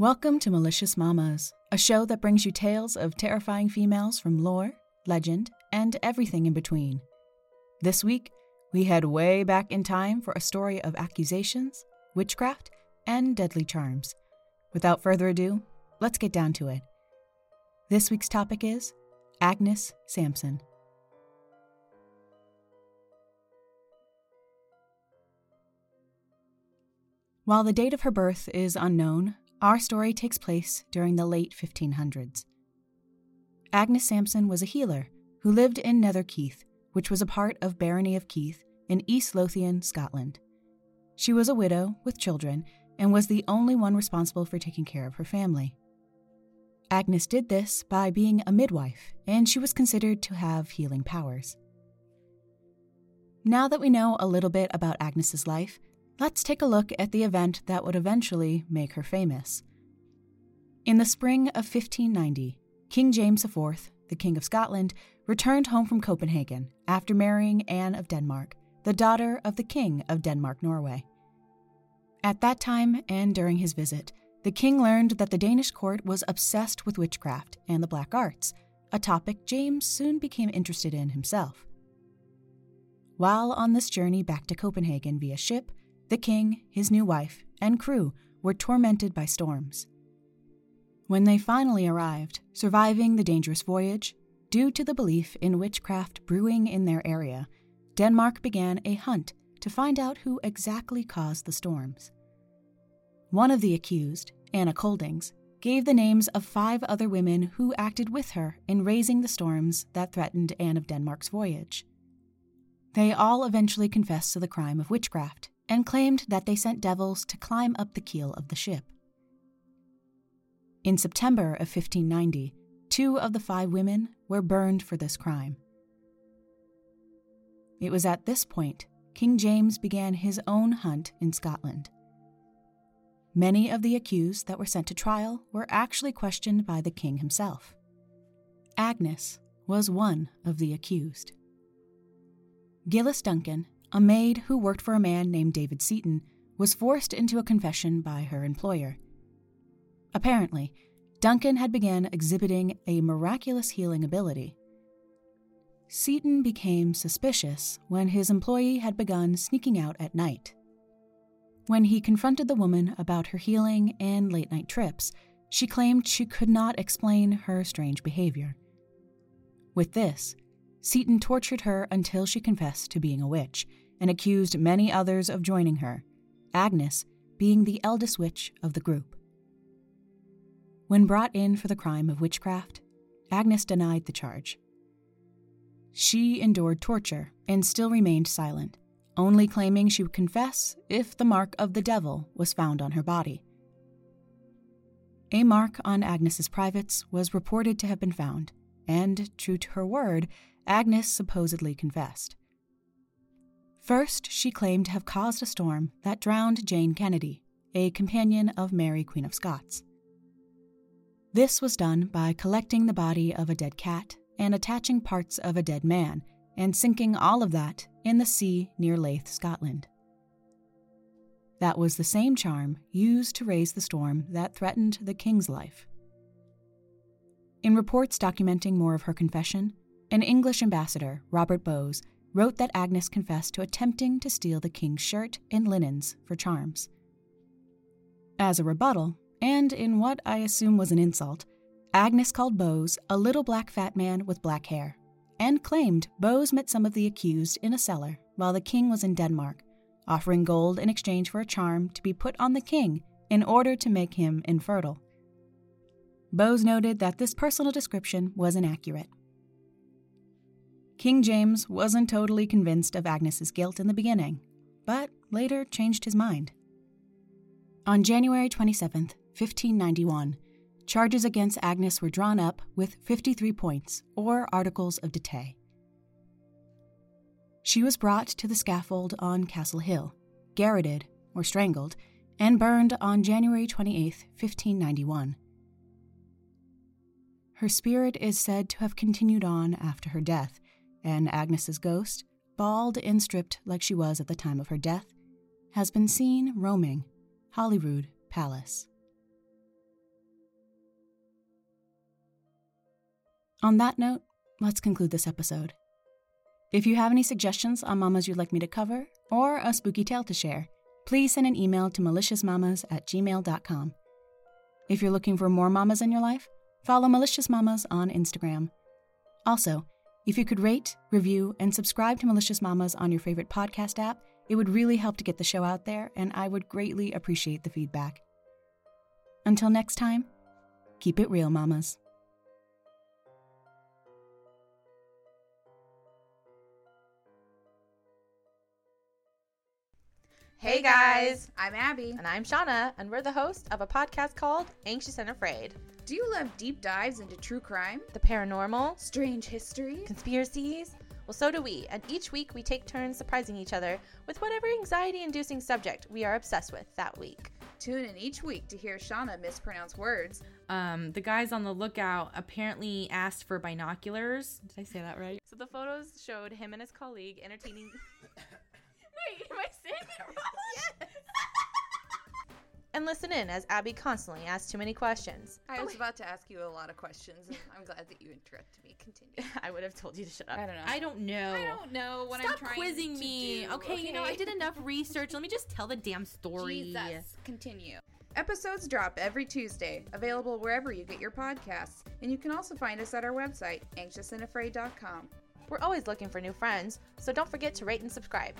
Welcome to Malicious Mamas, a show that brings you tales of terrifying females from lore, legend, and everything in between. This week, we head way back in time for a story of accusations, witchcraft, and deadly charms. Without further ado, let's get down to it. This week's topic is Agnes Sampson. While the date of her birth is unknown, our story takes place during the late 1500s. Agnes Sampson was a healer who lived in Netherkeith, which was a part of Barony of Keith in East Lothian, Scotland. She was a widow with children and was the only one responsible for taking care of her family. Agnes did this by being a midwife, and she was considered to have healing powers. Now that we know a little bit about Agnes's life, let's take a look at the event that would eventually make her famous. In the spring of 1590, King James IV, the King of Scotland, returned home from Copenhagen after marrying Anne of Denmark, the daughter of the King of Denmark Norway. At that time and during his visit, the king learned that the Danish court was obsessed with witchcraft and the black arts, a topic James soon became interested in himself. While on this journey back to Copenhagen via ship, the king, his new wife, and crew were tormented by storms. When they finally arrived, surviving the dangerous voyage, due to the belief in witchcraft brewing in their area, Denmark began a hunt to find out who exactly caused the storms. One of the accused, Anna Coldings, gave the names of five other women who acted with her in raising the storms that threatened Anne of Denmark's voyage. They all eventually confessed to the crime of witchcraft and claimed that they sent devils to climb up the keel of the ship. In September of 1590, two of the five women were burned for this crime. It was at this point King James began his own hunt in Scotland. Many of the accused that were sent to trial were actually questioned by the king himself. Agnes was one of the accused. Gillis Duncan a maid who worked for a man named David Seaton was forced into a confession by her employer. Apparently, Duncan had begun exhibiting a miraculous healing ability. Seaton became suspicious when his employee had begun sneaking out at night. When he confronted the woman about her healing and late night trips, she claimed she could not explain her strange behavior. With this, Seaton tortured her until she confessed to being a witch and accused many others of joining her, Agnes being the eldest witch of the group. When brought in for the crime of witchcraft, Agnes denied the charge. She endured torture and still remained silent, only claiming she would confess if the mark of the devil was found on her body. A mark on Agnes's privates was reported to have been found, and, true to her word, Agnes supposedly confessed. First, she claimed to have caused a storm that drowned Jane Kennedy, a companion of Mary, Queen of Scots. This was done by collecting the body of a dead cat and attaching parts of a dead man, and sinking all of that in the sea near Leith, Scotland. That was the same charm used to raise the storm that threatened the king's life. In reports documenting more of her confession, an English ambassador, Robert Bowes, wrote that Agnes confessed to attempting to steal the king's shirt and linens for charms. As a rebuttal, and in what I assume was an insult, Agnes called Bowes a little black fat man with black hair, and claimed Bowes met some of the accused in a cellar while the king was in Denmark, offering gold in exchange for a charm to be put on the king in order to make him infertile. Bowes noted that this personal description was inaccurate. King James wasn't totally convinced of Agnes's guilt in the beginning, but later changed his mind. On January 27, 1591, charges against Agnes were drawn up with 53 points, or articles of dittay. She was brought to the scaffold on Castle Hill, garroted, or strangled, and burned on January 28, 1591. Her spirit is said to have continued on after her death, and Agnes's ghost, bald and stripped like she was at the time of her death, has been seen roaming Holyrood Palace. On that note, let's conclude this episode. If you have any suggestions on mamas you'd like me to cover or a spooky tale to share, please send an email to maliciousmamas at gmail.com. If you're looking for more mamas in your life, follow Malicious Mamas on Instagram. Also, if you could rate, review, and subscribe to Malicious Mamas on your favorite podcast app, it would really help to get the show out there, and I would greatly appreciate the feedback. Until next time, keep it real, mamas. Hey guys, I'm Abby. And I'm Shauna, and we're the host of a podcast called Anxious and Afraid. Do you love deep dives into true crime, The paranormal, strange history? conspiracies? Well, so do we, and each week we take turns surprising each other with whatever anxiety inducing subject we are obsessed with that week. Tune in each week to hear Shauna mispronounce words. Um, the guys on the lookout apparently asked for binoculars. Did I say that right? So the photos showed him and his colleague entertaining. and listen in as Abby constantly asks too many questions. I was about to ask you a lot of questions, and I'm glad that you interrupted me. Continue. I would have told you to shut up. I don't know. I don't know. I don't know what Stop I'm trying quizzing to me. do, Okay, you know I did enough research. Let me just tell the damn story. Jesus, continue. Episodes drop every Tuesday, available wherever you get your podcasts, and you can also find us at our website, anxiousandafraid.com. We're always looking for new friends, so don't forget to rate and subscribe.